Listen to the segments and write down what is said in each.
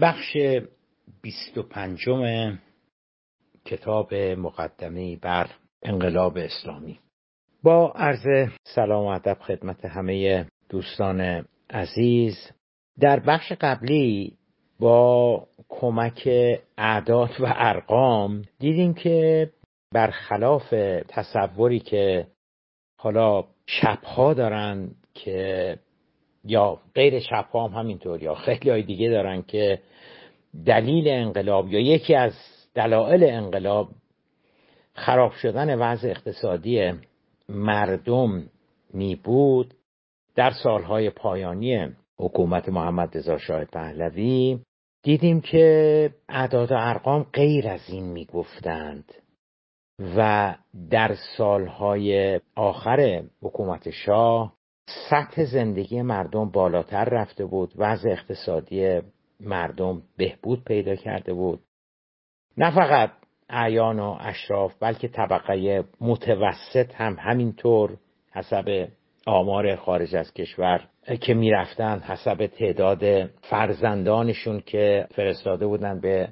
بخش بیست و پنجم کتاب مقدمه بر انقلاب اسلامی. با عرض سلام و ادب خدمت همه دوستان عزیز در بخش قبلی با کمک اعداد و ارقام دیدیم که برخلاف تصوری که حالا چپها دارن که یا غیر چپها هم همینطور یا خیلی های دیگه دارن که دلیل انقلاب یا یکی از دلایل انقلاب خراب شدن وضع اقتصادی مردم می بود در سالهای پایانی حکومت محمد رضا شاه پهلوی. دیدیم که اعداد و ارقام غیر از این می‌گفتند و در سالهای آخر حکومت شاه سطح زندگی مردم بالاتر رفته بود وضع اقتصادی مردم بهبود پیدا کرده بود. نه فقط اعیان و اشراف بلکه طبقه متوسط هم همینطور حسب آمار خارج از کشور که می‌رفتن حسب تعداد فرزندانشون که فرستاده بودن به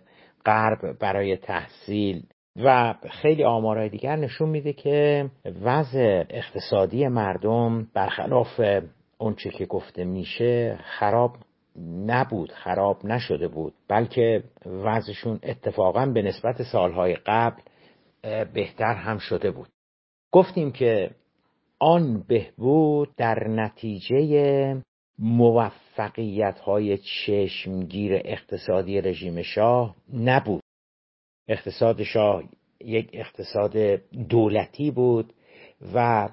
غرب برای تحصیل و خیلی آمارهای دیگر نشون میده که وضع اقتصادی مردم برخلاف اونچه که گفته میشه خراب نبود خراب نشده بود. بلکه وضعشون اتفاقا به نسبت سالهای قبل بهتر هم شده بود. گفتیم که آن بهبود در نتیجه موفقیت های چشمگیر اقتصادی رژیم شاه نبود. اقتصاد شاه یک اقتصاد دولتی بود و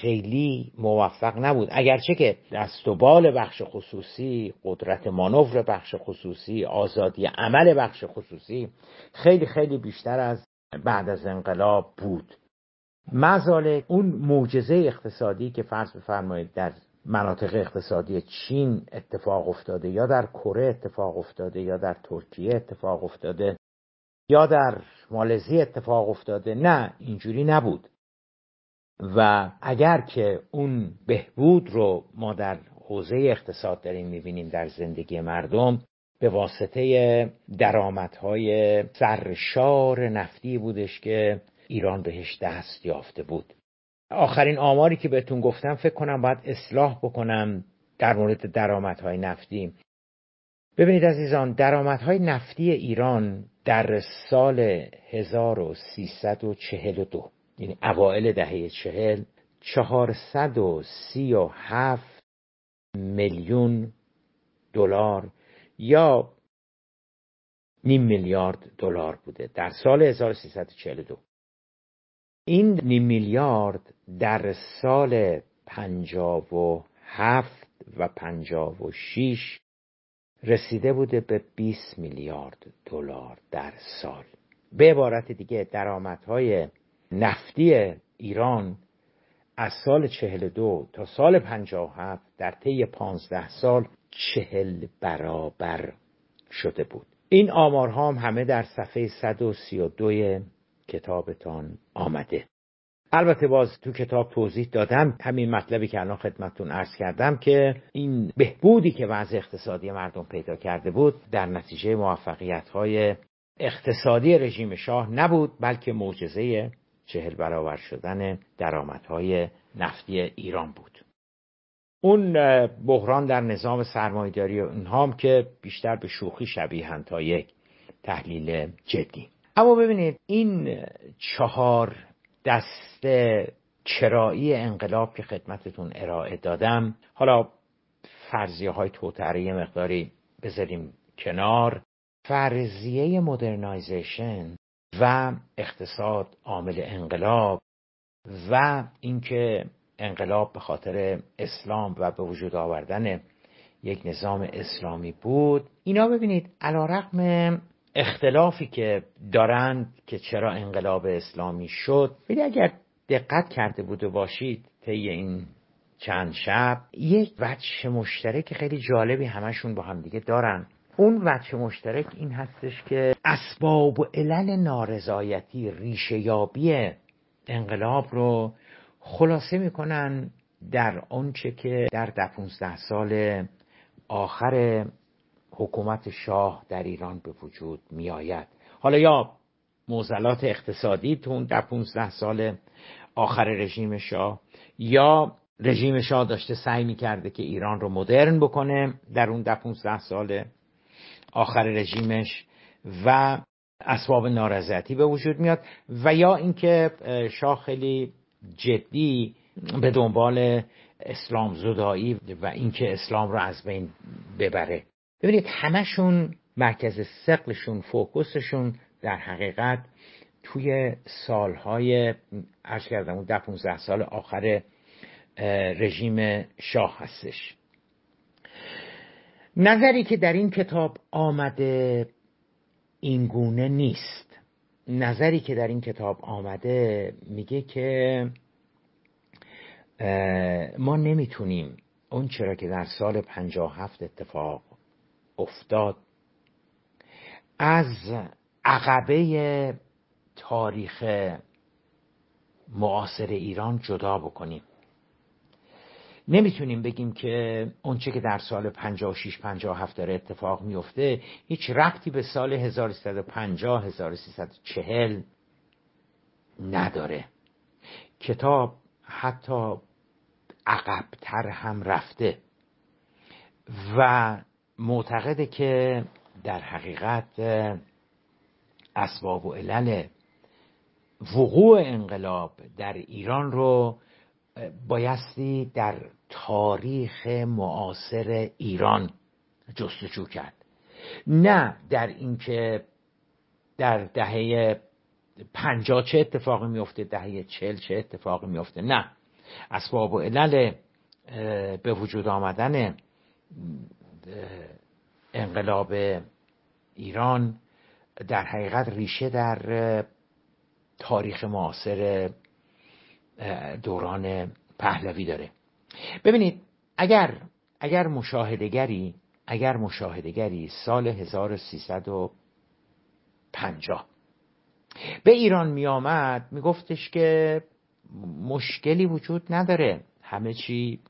خیلی موفق نبود. اگرچه که دست و بال بخش خصوصی قدرت مانور بخش خصوصی آزادی عمل بخش خصوصی خیلی خیلی بیشتر از بعد از انقلاب بود. مزالک اون معجزه اقتصادی که فرض بفرمایید در مناطق اقتصادی چین اتفاق افتاده یا در کره اتفاق افتاده یا در ترکیه اتفاق افتاده یا در مالزی اتفاق افتاده. نه اینجوری نبود. و اگر که اون بهبود رو ما در حوزه اقتصاد داریم می‌بینیم در زندگی مردم به واسطه درآمدهای سرشار نفتی بودش که ایران بهش دست یافته بود. آخرین آماری که بهتون گفتم فکر کنم باید اصلاح بکنم در مورد درآمدهای نفتی. ببینید عزیزان درآمدهای نفتی ایران در سال 1342 یعنی اوائل دهه چهل 437 میلیون دلار یا نیم میلیارد دلار بوده در سال 1342 این نیم میلیارد در سال 57 و 56 رسیده بوده به 20 میلیارد دلار در سال. به عبارت دیگه درآمدهای نفتی ایران از سال 42 تا سال 57 در طی 15 سال چهل برابر شده بود. این آمارها هم همه در صفحه 132 کتابتان آمده. البته باز تو کتاب توضیح دادم همین مطلبی که الان خدمتتون عرض کردم که این بهبودی که وضع اقتصادی مردم پیدا کرده بود در نتیجه موفقیت های اقتصادی رژیم شاه نبود بلکه معجزه چهل برابر شدن درآمدهای نفتی ایران بود. اون بحران در نظام سرمایهداری اونها هم که بیشتر به شوخی شبیهند تا یک تحلیل جدی. اما ببینید این چهار دست چرایی انقلاب که خدمتتون ارائه دادم. حالا فرضیه های توتره مقداری بذاریم کنار. فرضیه مدرنایزیشن و اقتصاد عامل انقلاب و اینکه انقلاب به خاطر اسلام و به وجود آوردن یک نظام اسلامی بود. اینا ببینید علا رقم اختلافی که دارند که چرا انقلاب اسلامی شد. ببینید اگر دقت کرده بوده باشید طی این چند شب یک وجه مشترک خیلی جالبی همشون با هم دیگه دارن. اون وجه مشترک این هستش که اسباب و علل نارضایتی ریشه یابی انقلاب رو خلاصه می‌کنن در آنچه که در ده سال آخر حکومت شاه در ایران به وجود می آید حالا یا موزلات اقتصادی تو اون در 15 سال آخر رژیم شاه یا رژیم شاه داشته سعی می‌کرده که ایران رو مدرن بکنه در اون ده 15 سال آخر رژیمش و اسباب نارضایتی به وجود میاد و یا اینکه شاه خیلی جدی به دنبال اسلام زدایی و اینکه اسلام رو از بین ببره. ببینید همشون مرکز سقلشون فوکوسشون در حقیقت توی سالهای عرض کردم اون ده 15 سال آخر رژیم شاه هستش. نظری که در این کتاب آمده اینگونه نیست. نظری که در این کتاب آمده میگه که ما نمی‌تونیم اون چرا که در سال هفت اتفاق افتاد. از عقبه تاریخ معاصر ایران جدا بکنیم. نمی‌تونیم بگیم که اونچه که در سال 56 57 داره اتفاق میفته هیچ ربطی به سال 1350 1340 نداره. کتاب حتی عقبتر هم رفته و معتقده که در حقیقت اسباب و علل وقوع انقلاب در ایران رو بایستی در تاریخ معاصر ایران جستجو کرد. نه در اینکه در دهه پنجاه چه اتفاقی میفته دهه چل چه اتفاقی میفته. نه. اسباب و علل به وجود آمدن انقلاب ایران در حقیقت ریشه در تاریخ معاصر دوران پهلوی داره. ببینید اگر اگر مشاهدگری اگر مشاهدگری سال 1350 به ایران می آمد می گفتش که مشکلی وجود نداره. همه چی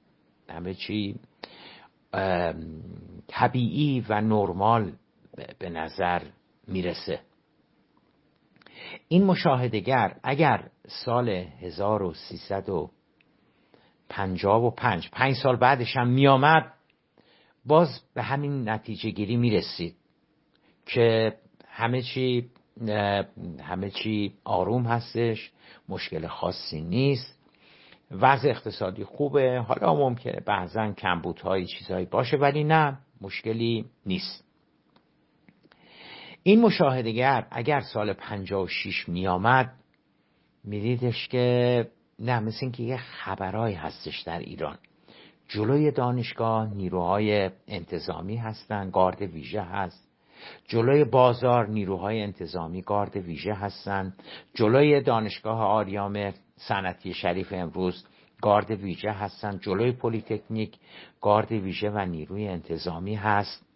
همه چی طبیعی و نرمال به نظر می‌رسه. این مشاهدگر اگر سال 1355 پنج سال بعدش هم میآمد باز به همین نتیجه گیری می‌رسید که همه چی همه چی آروم هستش مشکل خاصی نیست وضع اقتصادی خوبه حالا ممکنه بعضا کمبودهایی چیزهایی باشه ولی نه. مشکلی نیست. این مشاهدگر اگر سال 56 می آمد میدیدش که نه مثل اینکه یه خبرهایی هستش در ایران. جلوی دانشگاه نیروهای انتظامی هستند گارد ویژه هست. جلوی بازار نیروهای انتظامی گارد ویژه هستند جلوی دانشگاه آریام صنعتی شریف امروز گارد ویژه هستند جلوی پلیتکنیک گارد ویژه و نیروی انتظامی هست.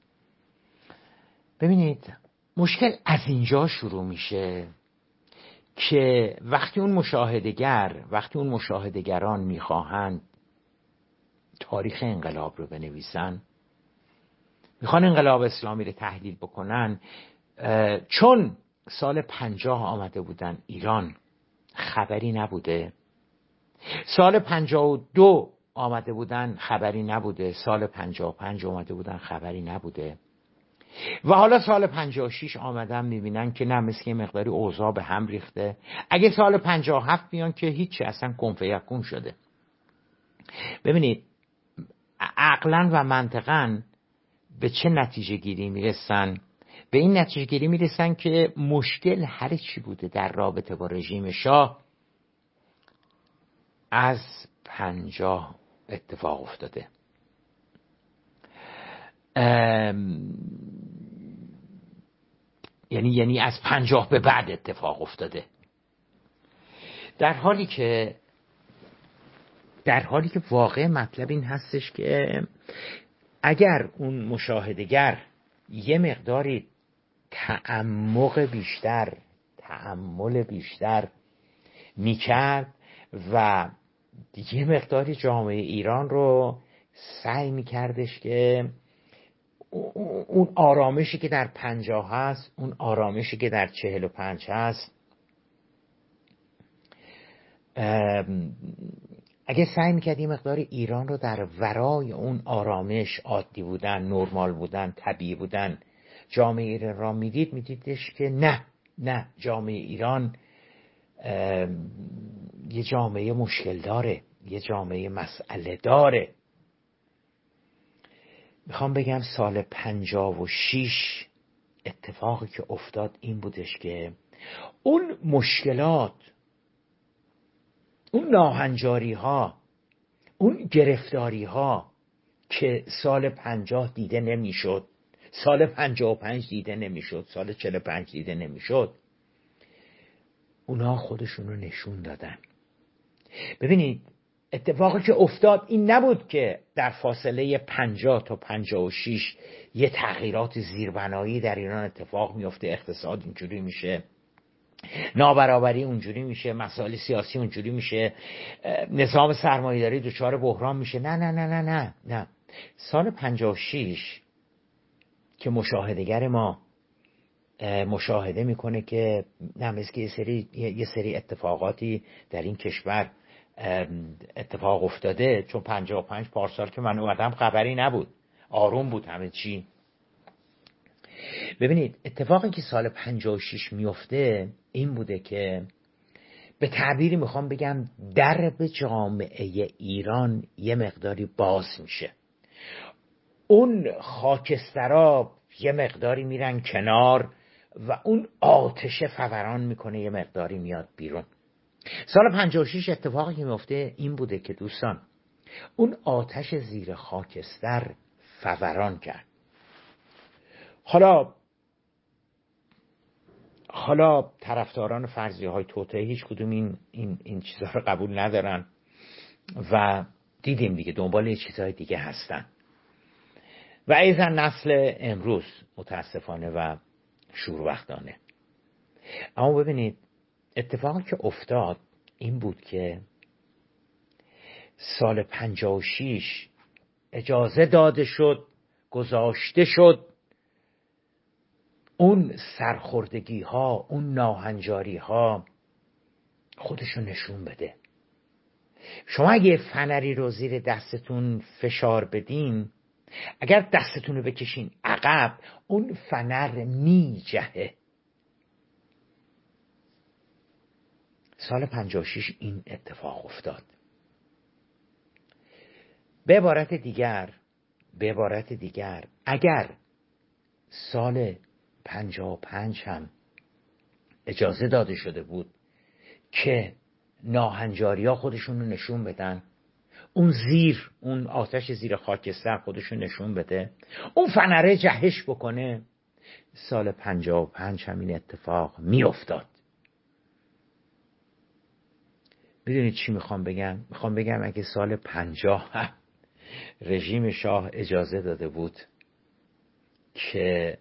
ببینید مشکل از اینجا شروع میشه که وقتی اون مشاهدگر وقتی اون مشاهدگران می‌خواهند تاریخ انقلاب رو بنویسن می‌خوان انقلاب اسلامی رو تحلیل بکنن چون سال پنجاه آمده بودن ایران خبری نبوده. سال پنجاه و دو آمده بودن خبری نبوده. سال پنجاه و پنج آمده بودن خبری نبوده. و حالا سال 56 آمدن می‌بینن که نه مثل مقداری اوضاع به هم ریخته. اگه سال 57 بیان که هیچی اصلا کنفه یکون شده. ببینید عقلا و منطقا به چه نتیجه گیری می‌رسن؟ به این نتیجه گیری می‌رسن که مشکل هر چی بوده در رابطه با رژیم شاه. از پنجاه اتفاق افتاده. یعنی یعنی از پنجاه به بعد اتفاق افتاده. در حالی که در حالی که واقع مطلب این هستش که اگر اون مشاهدگر یه مقداری تعمق بیشتر تعمل بیشتر می‌کرد و یه مقداری جامعه ایران رو سعی میکردش که اون آرامشی که در پنجاه هست اون آرامشی که در چهل و پنج هست اگه سعی می‌کرد یه مقدار ایران رو در ورای اون آرامش عادی بودن نرمال بودن طبیعی بودن جامعه ایران را می‌دید میدیدش که نه نه جامعه ایران یه جامعه مشکل داره یه جامعه مسئله داره. می‌خوام بگم سال پنجاب و شیش اتفاقی که افتاد این بودش که اون مشکلات اون ناهنجاری ها اون گرفتاری ها که سال پنجاه دیده نمی‌شد سال پنجاه و پنج دیده نمی‌شد سال چل پنج دیده نمی‌شد اونا خودشون رو نشون دادن. ببینید اتفاقی که افتاد این نبود که در فاصله پنجاه تا پنجاه و شیش یه تغییرات زیربنایی در ایران اتفاق میفته اقتصاد اینجوری میشه نابرابری اونجوری میشه مسائل سیاسی اونجوری میشه نظام سرمایهداری دچار بحران میشه. نه نه نه نه نه نه. سال 56 که مشاهدگر ما مشاهده می‌کنه که مثل که یه سری, یه سری اتفاقاتی در این کشور اتفاق افتاده. چون 55 پارسال که من اومدم خبری نبود. آروم بود همه چی. ببینید اتفاقی که سال 56 میفته این بوده که به تعبیری می‌خوام بگم درب جامعه ایران یه مقداری باز میشه. اون خاکسترا یه مقداری میرن کنار. و اون آتش فوران می‌کنه یه مقداری میاد بیرون. سال 56 اتفاقی میفته این بوده که دوستان اون آتش زیر خاکستر فوران کرد. حالا حالا طرفداران فرضیه های توته هیچ کدوم این, این, این چیزها رو قبول ندارن و دیدیم دیگه دنبال چیزهای دیگه هستن. و ایزا نسل امروز متاسفانه و شوربختانه اما ببینید اتفاقی که افتاد این بود که سال 56 اجازه داده شد گذاشته شد اون سرخوردگی ها اون ناهنجاری ها خودشو نشون بده. شما اگه فنری رو زیر دستتون فشار بدین اگر دستتون رو بکشین عقب اون فنر میجهه. سال 56 این اتفاق افتاد. به عبارت دیگر به عبارت دیگر اگر سال 55 هم اجازه داده شده بود که ناهنجاری ها خودشون رو نشون بدن اون زیر اون آتش زیر خاکستر خودشون نشون بده. اون فنره جهش بکنه. سال 55 هم این اتفاق میافتاد. می‌دونید چی می‌خوام بگم؟ می‌خوام بگم اگه سال پنجاه هم رژیم شاه اجازه داده بود که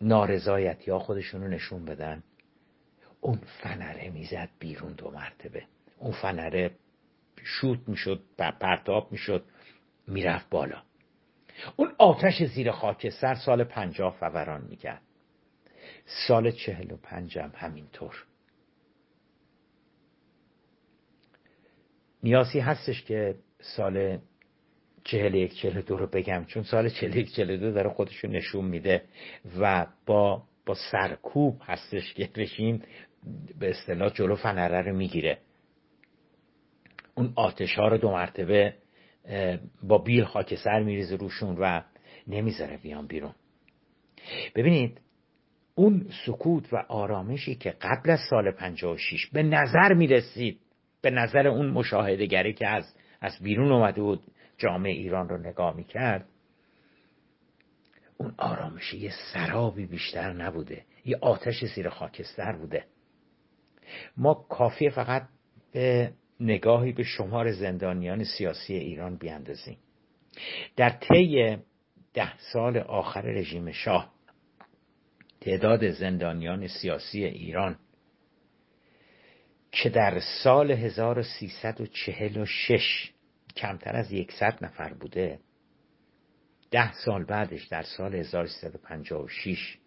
نارضایتی ها خودشون رو نشون بدن اون فنره می‌زد بیرون دو مرتبه. اون فنره شوت می‌شد پرتاب می‌شد می‌رفت بالا. اون آتش زیر خاکستر سال پنجاه فوران می‌کرد. سال چهل و پنجم همینطور. نیازی هستش که سال چهل یک چهل دو رو بگم چون سال چهل یک چهل دو داره خودشو نشون میده و با با سرکوب هستش که رژیم به اصطلاح جلو فنره رو می‌گیره. اون آتش ها رو دو مرتبه با بیل خاکستر میریزه روشون و نمی‌ذاره بیان بیرون. ببینید اون سکوت و آرامشی که قبل از سال 56 به نظر می‌رسید به نظر اون مشاهدگری که از از بیرون اومده بود جامعه ایران رو نگاه می‌کرد اون آرامش یه سرابی بیشتر نبوده یه آتش زیر خاکستر بوده. ما کافی فقط به نگاهی به شمار زندانیان سیاسی ایران بیاندازیم. در طی ده سال آخر رژیم شاه تعداد زندانیان سیاسی ایران که در سال 1346 کمتر از یکصد نفر بوده ده سال بعدش در سال 1356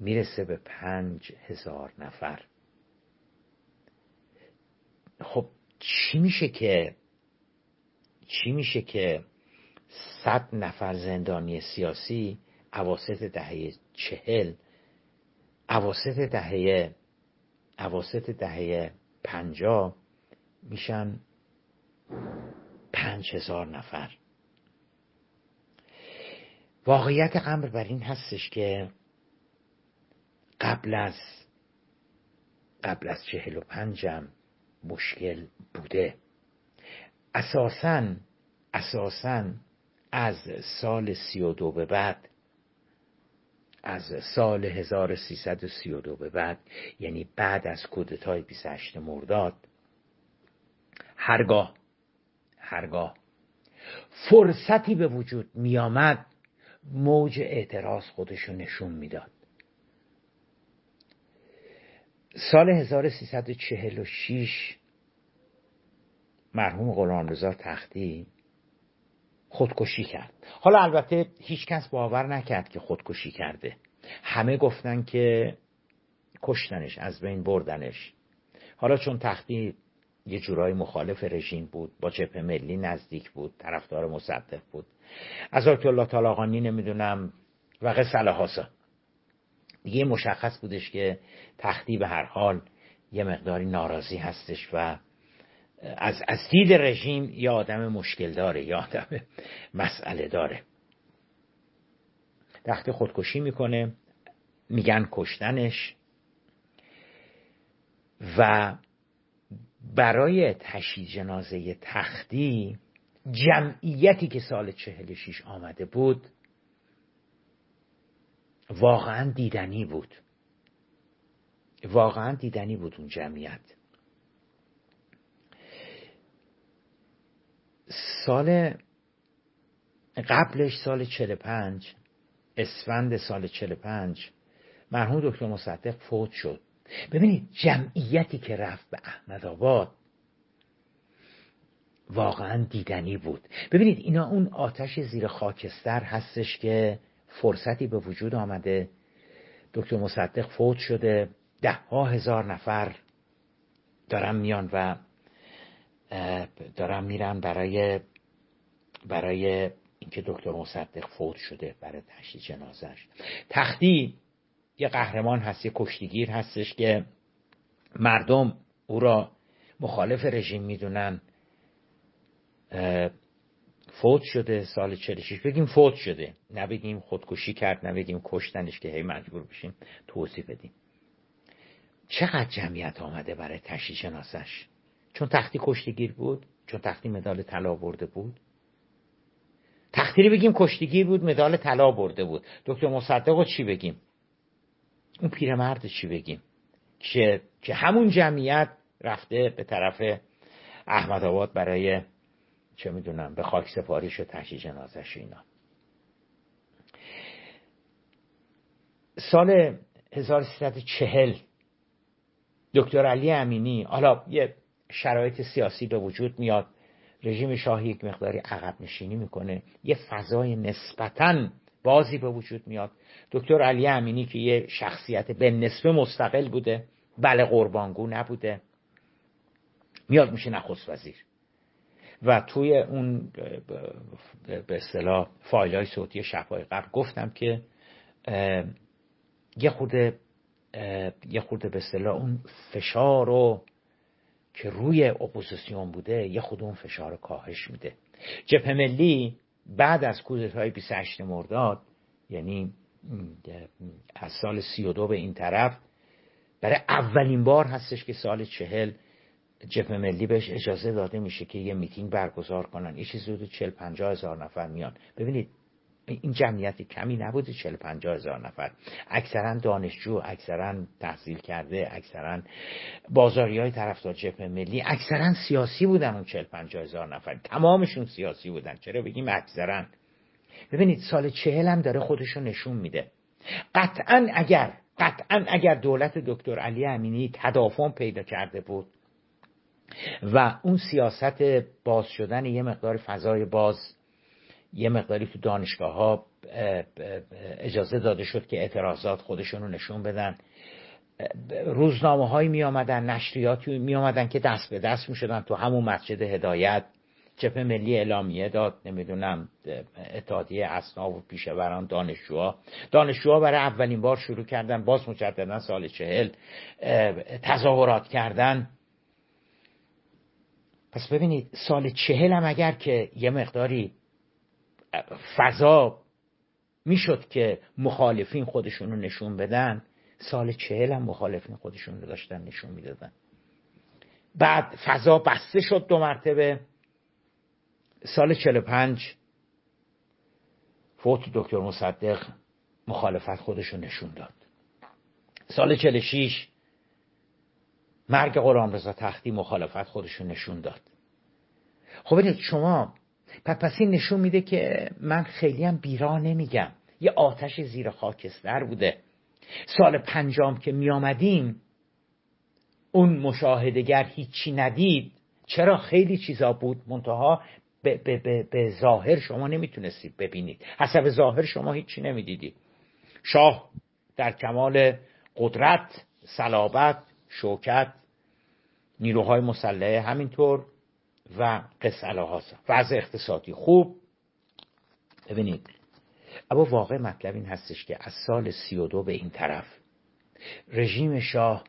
می‌رسه به پنج هزار نفر. خب چی میشه که چی میشه که صد نفر زندانی سیاسی عواسط دهه چهل عواسط دهه عواسط دهه پنجا میشن پنج هزار نفر. واقعیت امر بر این هستش که قبل از قبل از چهل و پنجم مشکل بوده. اساسا اساسا از سال سی و دو به بعد از سال 1332 به بعد یعنی بعد از کودتای 28 مرداد هرگاه هرگاه فرصتی به وجود میآمد موج اعتراض خودشو نشون می‌داد. سال 1346 مرحوم غلامرضا تختی خودکشی کرد. حالا البته هیچ کس باور نکرد که خودکشی کرده. همه گفتن که کشتنش از بین بردنش. حالا چون تختی یه جورای مخالف رژیم بود با جبهه ملی نزدیک بود طرفدار مصدق بود. از آیت الله طالاقانی نمی‌دونم و قصه دیگه مشخص بودش که تختی به هر حال یه مقداری ناراضی هستش و از, از دید رژیم یه آدم مشکل داره یه آدم مسئله داره. تخت خودکشی می‌کنه میگن کشتنش و برای تشییع جنازه تختی جمعیتی که سال چهل شیش آمده بود واقعا دیدنی بود. واقعا دیدنی بود اون جمعیت. سال قبلش سال 45 اسفند سال 45 مرحوم دکتر مصدق فوت شد. ببینید جمعیتی که رفت به احمد آباد واقعا دیدنی بود. ببینید اینا اون آتش زیر خاکستر هستش که فرصتی به وجود آمده. دکتر مصدق فوت شده. ده ها هزار نفر دارن میان و دارن میرن برای برای اینکه دکتر مصدق فوت شده برای تشییع جنازش تختی یه قهرمان هست یه کشتیگیر هستش که مردم او را مخالف رژیم می‌دونن. فوت شده سال 46 بگیم فوت شده. نه بگیم خودکشی کرد نه بگیم کشتنش که هی مجبور بشیم توضیح بدیم. چقدر جمعیت آمده برای تشییع جنازش چون تختی کشتیگیر بود چون تختی مدال طلا برده بود. تختی بگیم کشتیگیر بود مدال طلا برده بود. دکتر مصدق چی بگیم؟ اون پیرمرد چی بگیم؟ که که همون جمعیت رفته به طرف احمد آباد برای چه می‌دونم به خاک سپاریش و تشییع جنازش اینا. سال 1340 دکتر علی امینی حالا یه شرایط سیاسی به وجود میاد رژیم شاهی یک مقداری عقب نشینی می‌کنه یه فضای نسبتا بازی به وجود میاد. دکتر علی امینی که یه شخصیت به نسبه مستقل بوده بله قربانگو نبوده میاد میشه نخست وزیر. و توی اون به اصطلاح فایل های صوتی شبهای قبل گفتم که یه خورده یه خورده به اصطلاح اون فشار رو که روی اپوزیسیون بوده یه خود اون فشار کاهش میده. جبهه ملی بعد از کودتای 28 مرداد یعنی از سال 32 به این طرف برای اولین بار هستش که سال چهل جبهه ملی بهش اجازه داده میشه که یه میتینگ برگزار کنن. یه چیزی حدود 40 50 هزار نفر میان. ببینید این جمعیت کمی نبوده 40 50 هزار نفر. اکثرا دانشجو اکثرا تحصیل کرده اکثرا بازاری های طرفدار جبهه ملی اکثرا سیاسی بودن اون 40 50 هزار نفر. تمامشون سیاسی بودن. چرا بگیم اکثرا؟ ببینید سال چهل هم داره خودشو نشون میده. قطعا اگر قطعا اگر دولت دکتر علی امینی تدافع پیدا کرده بود و اون سیاست باز شدن یه مقدار فضای باز یه مقداری تو دانشگاه ها اجازه داده شد که اعتراضات خودشون رو نشون بدن. روزنامه هایی می آمدن نشریاتی می آمدن که دست به دست می شدن تو همون مسجد هدایت. جبهه ملی اعلامیه داد نمی‌دونم اتحادیه اسناف و پیشوران دانشجوها. دانشجوها برای اولین بار شروع کردن باز مجددا سال چهل تظاهرات کردن. پس ببینید سال چهل هم اگر که یه مقداری فضا می‌شد که مخالفین خودشون رو نشون بدن سال چهل هم مخالفین خودشون رو داشتن نشون می‌دادن. بعد فضا بسته شد دو مرتبه. سال 45 فوت دکتر مصدق مخالفت خودش رو نشون داد. سال 46 مرگ رضا تختی مخالفت خودش رو نشون داد. خب ببینید شما پس این نشون میده که من خیلی هم بیرا نمیگم. یه آتش زیر خاکستر بوده. سال پنجام که میامدیم اون مشاهدگر هیچی ندید. چرا؟ خیلی چیزا بود. منتها به, به, به, ظاهر شما نمی‌تونستید ببینید. حسب ظاهر شما هیچی نمی‌دیدید. شاه در کمال قدرت صلابت شوکت نیروهای مسلحه همینطور و قصه وضع اقتصادی خوب. ببینید اما واقع مطلب این هستش که از سال سی و دو به این طرف رژیم شاه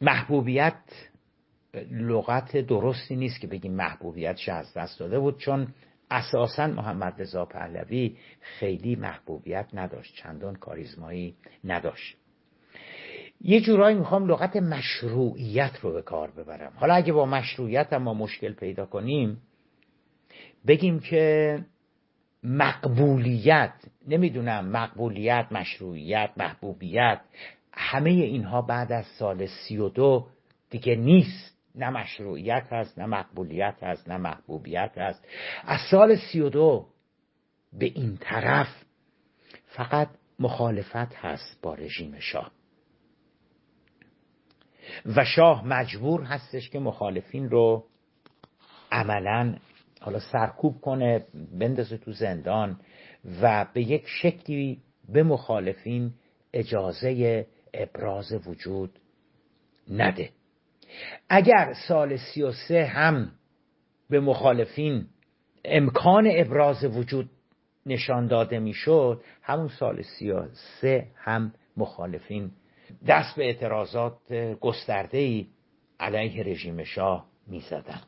محبوبیت لغت درستی نیست که بگیم محبوبیتش از دست داده بود چون اساسا محمد رضا پهلوی خیلی محبوبیت نداشت چندان کاریزمایی نداشت. یه جورایی می‌خوام لغت مشروعیت رو به کار ببرم. حالا اگه با مشروعیت ما مشکل پیدا کنیم بگیم که مقبولیت نمی‌دونم مقبولیت مشروعیت محبوبیت همه اینها بعد از سال سی و دو دیگه نیست. نه مشروعیت هست نه مقبولیت هست نه محبوبیت هست. از سال سی و دو به این طرف فقط مخالفت هست با رژیم شاه. و شاه مجبور هستش که مخالفین رو عملا حالا سرکوب کنه بندازه تو زندان و به یک شکلی به مخالفین اجازه ابراز وجود نده. اگر سال سی و سه هم به مخالفین امکان ابراز وجود نشان داده می‌شد همون سال سی و سه هم مخالفین دست به اعتراضات گسترده ای علیه رژیم شاه می‌زدن.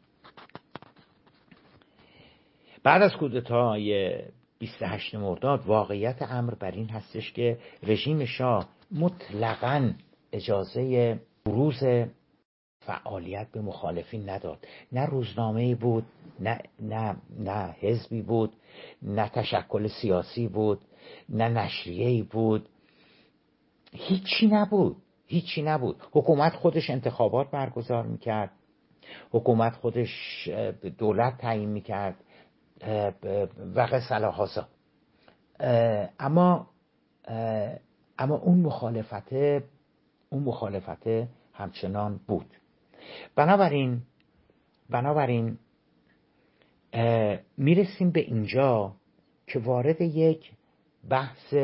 بعد از کودتای 28 مرداد واقعیت امر بر این هستش که رژیم شاه مطلقا اجازه بروز فعالیت به مخالفین نداد. نه روزنامه بود نه نه نه حزبی بود نه تشکل سیاسی بود نه نشریه بود. هیچی نبود. هیچی نبود. حکومت خودش انتخابات برگزار می‌کرد. حکومت خودش دولت تعیین می‌کرد. و قصه اما اما اون مخالفته اون مخالفته همچنان بود. بنابراین بنابراین می‌رسیم به اینجا که وارد یک بحث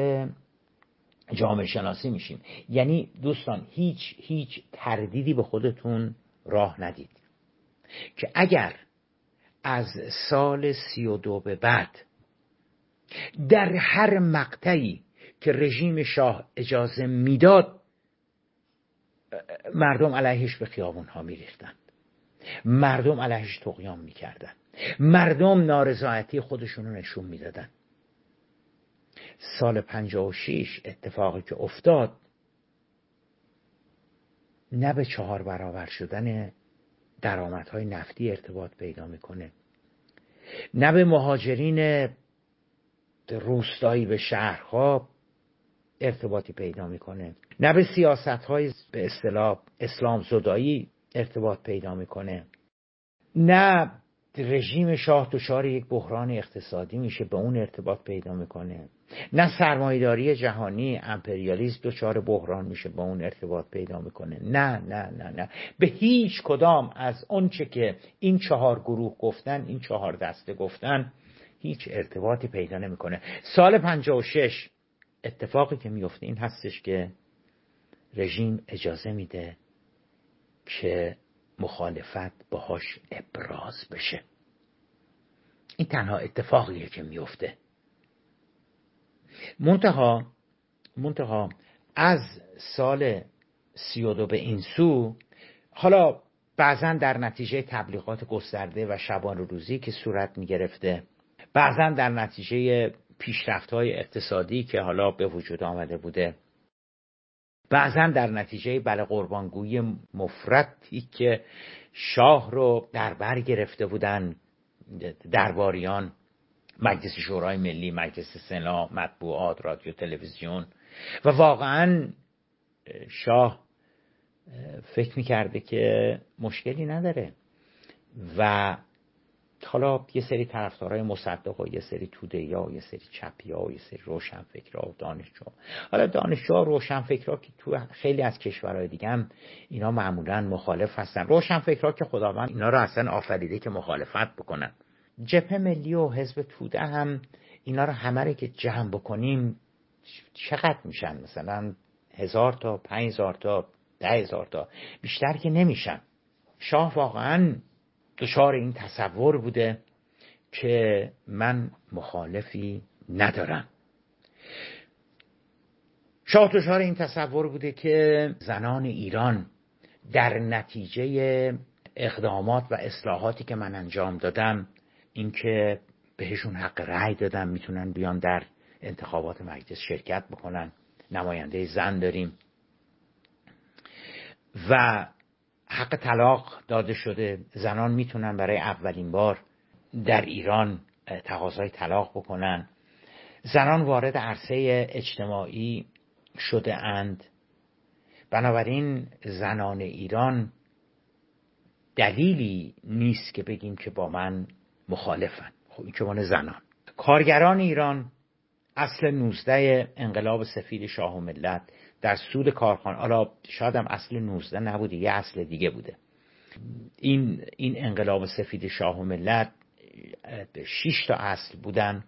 جامعه شناسی میشیم. یعنی دوستان هیچ هیچ تردیدی به خودتون راه ندید. که اگر از سال سی و دو به بعد در هر مقطعی که رژیم شاه اجازه می‌داد مردم علیهش به خیابون ها میریختند. مردم علیهش تقیام می‌کردن مردم نارضایتی خودشون رو نشون می‌دادن سال 56 اتفاقی که افتاد نه به چهار برابر شدن درآمدهای نفتی ارتباط پیدا می‌کنه نه به مهاجرین روستایی به شهرها ارتباطی پیدا می‌کنه نه به سیاست های به اصطلاح اسلام زدایی ارتباط پیدا می‌کنه نه رژیم شاه دچار یک بحران اقتصادی میشه به اون ارتباط پیدا می‌کنه. نه سرمایهداری جهانی امپریالیسم دچار بحران میشه با اون ارتباط پیدا می‌کنه. نه نه نه نه. به هیچ کدام از آنچه که این چهار گروه گفتن این چهار دسته گفتن هیچ ارتباطی پیدا نمی‌کنه. سال 56 اتفاقی که میفته این هستش که رژیم اجازه میده که مخالفت باهاش ابراز بشه. این تنها اتفاقیه که میفته منتها منتها از سال سی و دو به این سو حالا بعضا در نتیجه تبلیغات گسترده و شبان روزی که صورت می گرفته بعضا در نتیجه پیشرفت های اقتصادی که حالا به وجود آمده بوده بعضا در نتیجه بله قربانگویی مفرتی که شاه رو در بر گرفته بودن درباریان مجلس شورای ملی مجلس سنا مطبوعات رادیو تلویزیون. و واقعا شاه فکر می‌کرده که مشکلی نداره. و حالا یه سری طرفدارای مصدق و یه سری توده یا یه سری چپی و یه سری روشن و دانشجو. حالا دانشجو روشن فکرها که تو خیلی از کشورهای دیگه هم اینا معمولا مخالف هستن. روشن فکرها که خداوند اینا رو اصلا آفریده که مخالفت بکنن. جبهه ملی و حزب توده هم اینا رو همه که جمع بکنیم چقدر میشن؟ مثلا هزار تا پنج هزار تا ده هزار تا. بیشتر که نمیشن. شاه واقعا دچار این تصور بوده که من مخالفی ندارم. شاه دچار این تصور بوده که زنان ایران در نتیجه اقدامات و اصلاحاتی که من انجام دادم اینکه بهشون حق رأی دادم می‌تونن بیان در انتخابات مجلس شرکت بکنن. نماینده زن داریم. و حق طلاق داده شده. زنان می‌تونن برای اولین بار در ایران تقاضای طلاق بکنن. زنان وارد عرصه اجتماعی شده اند. بنابراین زنان ایران دلیلی نیست که بگیم که با من مخالفن. خب این که زنان. کارگران ایران اصل 19 انقلاب سفید شاه و ملت در سود کارخان حالا شاید هم اصل 19 نبوده یه اصل دیگه بوده. این این انقلاب سفید شاه و ملت شش تا اصل بودن.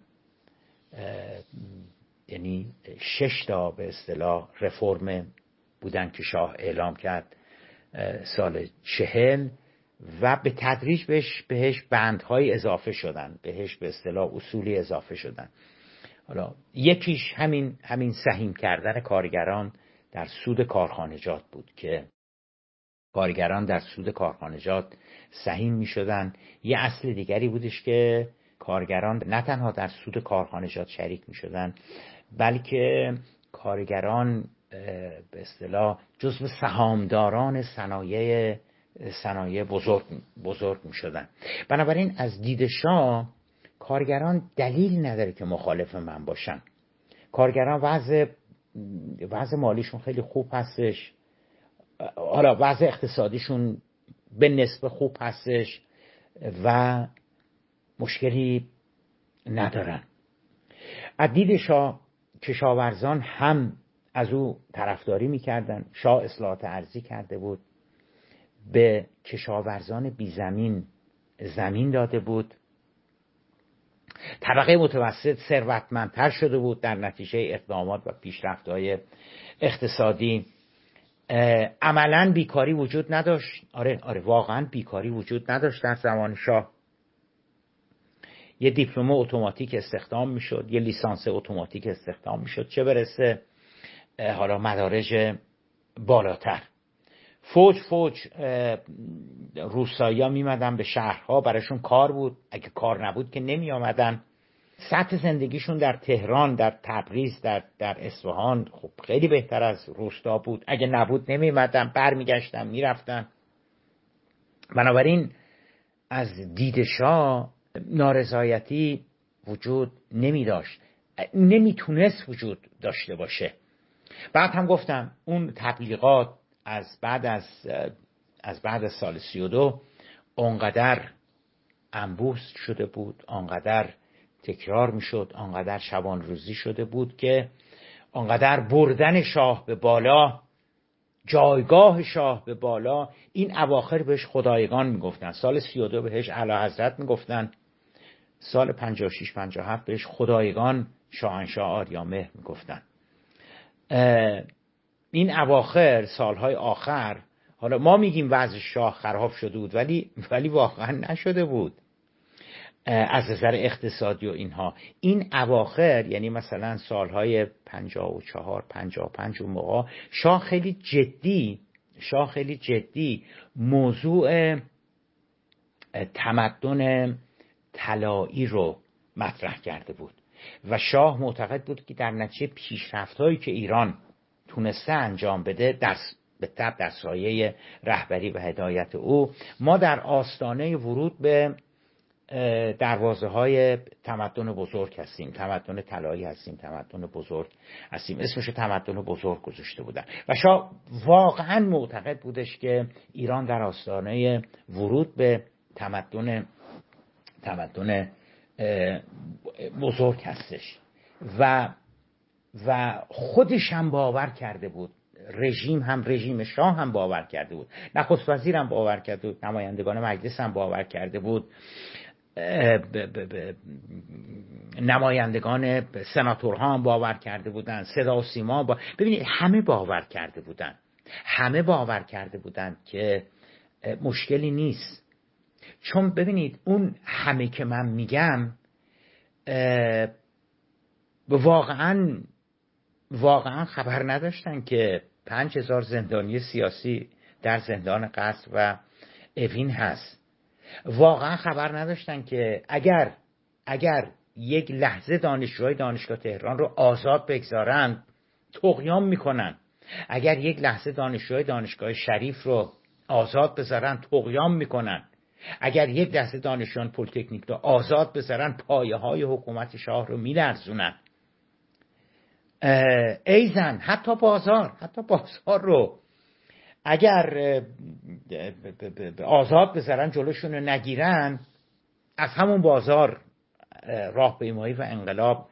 یعنی شش تا به اصطلاح رفرم بودن که شاه اعلام کرد سال چهل. و به تدریج بهش, بهش بندهای اضافه شدن بهش به اصطلاح اصولی اضافه شدن. حالا یکیش همین همین سهیم کردن کارگران در سود کارخانجات بود که کارگران در سود کارخانجات سهیم می شدن یه اصل دیگری بودش که کارگران نه تنها در سود کارخانجات شریک می شدن بلکه کارگران به اصطلاح جزو سهامداران صنایع صنایع بزرگ, بزرگ می شدن بنابراین از دید شاه کارگران دلیل نداره که مخالف من باشن. کارگران وضع وضع مالیشون خیلی خوب هستش. حالا وضع اقتصادیشون به نسبه خوب هستش و مشکلی ندارن. از دید شاه کشاورزان هم از او طرفداری می‌کردن. شاه اصلاحات ارزی کرده بود. به کشاورزان بی زمین زمین داده بود. طبقه متوسط ثروتمندتر شده بود در نتیجه اقدامات و پیشرفتهای اقتصادی. عملا بیکاری وجود نداشت. آره آره واقعا بیکاری وجود نداشت در زمان شاه. یه دیپلم اتوماتیک استخدام می‌شد یه لیسانس اتوماتیک استخدام می‌شد چه برسه؟ حالا مدارج بالاتر. فوج فوج روسایی ها میمدن به شهرها براشون کار بود. اگه کار نبود که نمی آمدن سطح زندگیشون در تهران در تبریز در, در اصفهان خب خیلی بهتر از روستا بود. اگه نبود نمیمدن برمیگشتن می‌رفتن. بنابراین از دید شاه نارضایتی وجود نمی داشت نمی‌تونست وجود داشته باشه. بعد هم گفتم اون تبلیغات از بعد از از بعد از سال 32 اونقدر انبوست شده بود آنقدر تکرار می‌شد آنقدر شبان روزی شده بود که آنقدر بردن شاه به بالا جایگاه شاه به بالا این اواخر بهش خدایگان می‌گفتن. سال سی و دو بهش علا حضرت می‌گفتن. سال 56 57 بهش خدایگان شاهنشاه آریامه می‌گفتن. این اواخر سالهای آخر حالا ما میگیم وضع شاه خراب شده بود ولی ولی واقعا نشده بود. از نظر اقتصادی و اینها. این اواخر یعنی مثلا سالهای 54 55 اون موقع شاه خیلی جدی شاه خیلی جدی موضوع تمدن طلایی رو مطرح کرده بود. و شاه معتقد بود که در نتیجه پیشرفت هایی که ایران تونسته انجام بده در به تب در سایه رهبری و هدایت او. ما در آستانه ورود به دروازه های تمدن بزرگ هستیم. تمدن طلایی هستیم تمدن بزرگ هستیم. اسمش تمدن بزرگ گذاشته بودن. و شاه واقعا معتقد بودش که ایران در آستانه ورود به تمدن تمدن بزرگ هستش. و و خودش هم باور کرده بود. رژیم هم رژیم شاه هم باور کرده بود. نخست وزیر هم باور کرده بود. نمایندگان مجلس هم باور کرده بود. نمایندگان سناتورها هم باور کرده بودن صدا و سیما با... ببینید همه باور کرده بودن همه باور کرده بودن که مشکلی نیست. چون ببینید اون همه که من میگم واقعا واقعا خبر نداشتن که پنج هزار زندانی سیاسی در زندان قصد و اوین هست. واقعا خبر نداشتن که اگر اگر یک لحظه دانشجوهای دانشگاه تهران رو آزاد بگذارند قیام می‌کنن. اگر یک لحظه دانشجوهای دانشگاه شریف رو آزاد بذارن قیام می‌کنن. اگر یک لحظه دانشجویان پلیتکنیک رو آزاد بذارن پایه های حکومت شاه رو میلرزونن. ایزن حتی بازار حتی بازار رو اگر آزاد بذارن جلوشون رو نگیرن از همون بازار راه و انقلاب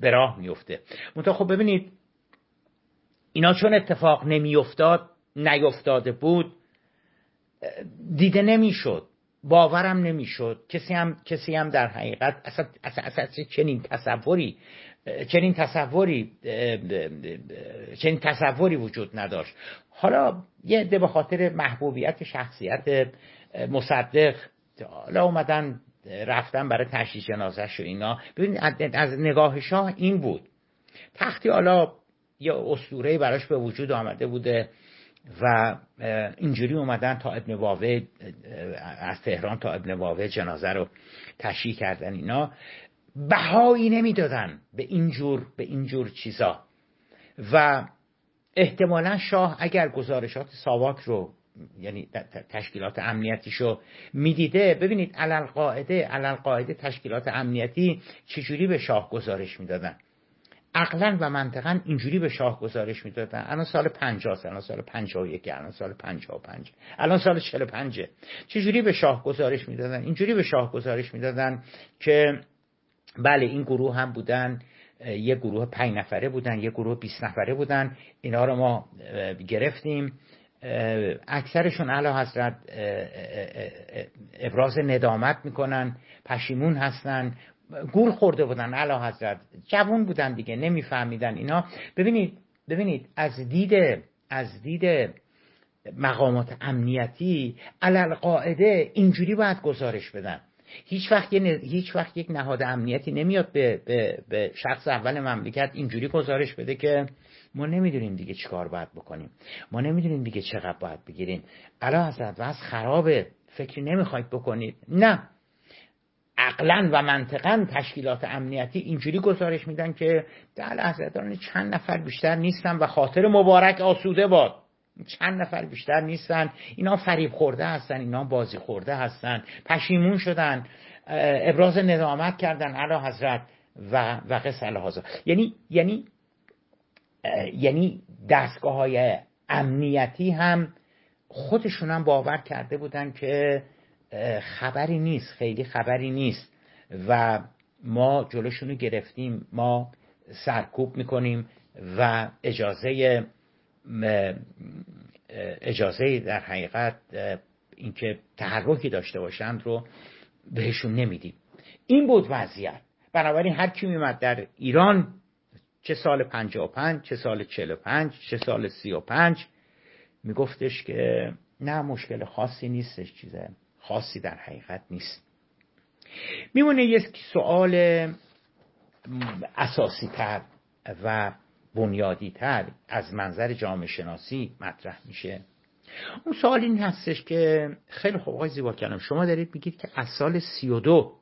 به راه میفته. منتها خب ببینید اینا چون اتفاق نمیافتاد نیفتاده بود دیده نمی‌شد باورم نمی‌شد. کسی هم کسی هم در حقیقت اصلا, اصلا, اصلا چنین تصوری چنین تصوری چنین تصوری وجود نداشت. حالا یه عده به خاطر محبوبیت شخصیت مصدق حالا اومدن رفتن برای تشییع جنازش و اینا. ببینید از نگاه شاه این بود. تختی حالا یه اسطوره براش به وجود آمده بوده و اینجوری اومدن تا ابن واوه از تهران تا ابن واوه جنازه رو تشییع کردن اینا. بهایی نمی‌دادن به اینجور به اینجور چیزا. و احتمالا شاه اگر گزارشات ساواک رو یعنی تشکیلات امنیتیشو می‌دیده ببینید علل قاعده علل قاعده تشکیلات امنیتی چجوری به شاه گزارش می‌دادن؟ عقلا و منطقا اینجوری به شاه گزارش می‌دادن. الان سال 50 الان سال 51 الان سال 55 الان سال 45 چجوری به شاه گزارش می‌دادن؟ اینجوری به شاه گزارش می‌دادن که بله این گروه هم بودن یه گروه پنج نفره بودن یه گروه 20 نفره بودن. اینا رو ما گرفتیم. اکثرشون علا حضرت ابراز ندامت می‌کنن پشیمون هستن. گول خورده بودن علا حضرت. جوون بودن دیگه نمیفهمیدن اینا. ببینید ببینید از دید از دید مقامات امنیتی علل قاعده اینجوری باید گزارش بدن. هیچ وقت, هیچ وقت یک نهاد امنیتی نمیاد به, به, به شخص اول مملکت اینجوری گزارش بده که ما نمی‌دونیم دیگه چیکار باید بکنیم. ما نمی‌دونیم دیگه چقدر باید بگیریم. علا حضرت از خرابه. فکری نمی‌خواید بکنید. نه. عقلا و منطقا تشکیلات امنیتی اینجوری گزارش میدن که در حضرتان چند نفر بیشتر نیستن و خاطر مبارک آسوده باد. چند نفر بیشتر نیستن. اینا فریب خورده هستن اینا بازی خورده هستن. پشیمون شدن. ابراز ندامت کردن علا حضرت و و قصه یعنی یعنی یعنی دستگاه های امنیتی هم خودشون هم باور کرده بودن که خبری نیست خیلی خبری نیست. و ما جلوشون رو گرفتیم ما سرکوب می‌کنیم و اجازه اجازه در حقیقت اینکه تحرکی داشته باشند رو بهشون نمیدیم. این بود وضعیت. بنابراین هر کی میمد در ایران چه سال 55 چه سال 45 چه سال 35 میگفتش که نه مشکل خاصی نیستش چیز خاصی در حقیقت نیست. میمونه یک سوال اساسی تر و بنیادی تر از منظر جامعه شناسی مطرح میشه. اون سوال این هستش که خیلی خوب آقای زیبا کلام شما دارید میگید که از سال 32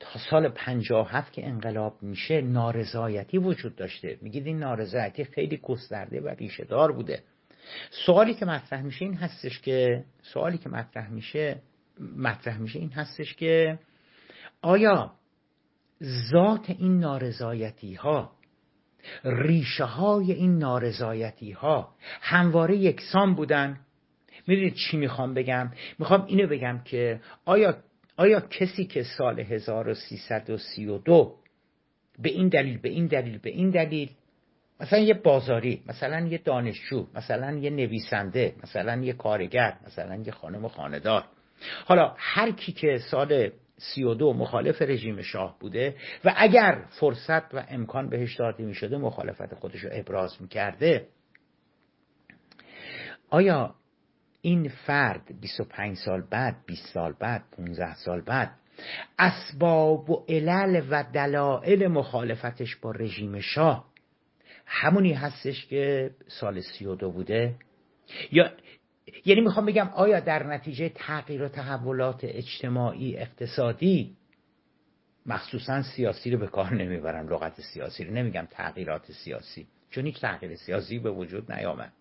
تا سال 57 که انقلاب میشه نارضایتی وجود داشته. میگید این نارضایتی خیلی گسترده و ریشه دار بوده. سوالی که مطرح میشه این هستش که سوالی که مطرح میشه مطرح میشه این هستش که آیا ذات این نارضایتی ها ریشه های این نارضایتی ها همواره یکسان بودن. می‌دونید چی می‌خوام بگم؟ می‌خوام اینو بگم که آیا آیا کسی که سال 1332 به این دلیل به این دلیل به این دلیل مثلا یه بازاری مثلا یه دانشجو مثلا یه نویسنده مثلا یه کارگر مثلا یه خانم خاندار. حالا هر کی که سال 32 مخالف رژیم شاه بوده و اگر فرصت و امکان بهش داده می شده مخالفت خودش رو ابراز می کرده آیا این فرد 25 سال بعد 20 سال بعد 15 سال بعد اسباب و علل و دلایل مخالفتش با رژیم شاه همونی هستش که سال 32 بوده؟ یا یعنی می‌خوام بگم آیا در نتیجه تغییر و تحولات اجتماعی اقتصادی مخصوصا سیاسی رو به کار نمی‌برم لغت سیاسی رو؟ نمیگم تغییرات سیاسی چون هیچ تغییر سیاسی به وجود نیامد.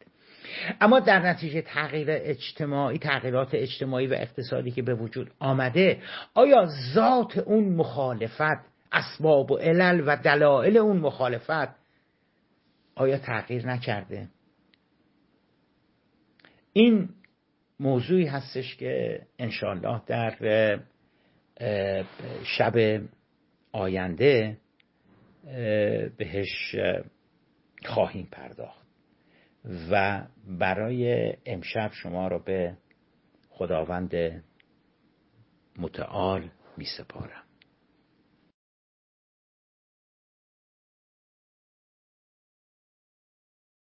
اما در نتیجه تغییر اجتماعی تغییرات اجتماعی و اقتصادی که به وجود آمده آیا ذات اون مخالفت اسباب و علل و دلایل اون مخالفت آیا تغییر نکرده؟ این موضوعی هستش که انشالله در شب آینده بهش خواهیم پرداخت. و برای امشب شما را به خداوند متعال می سپارم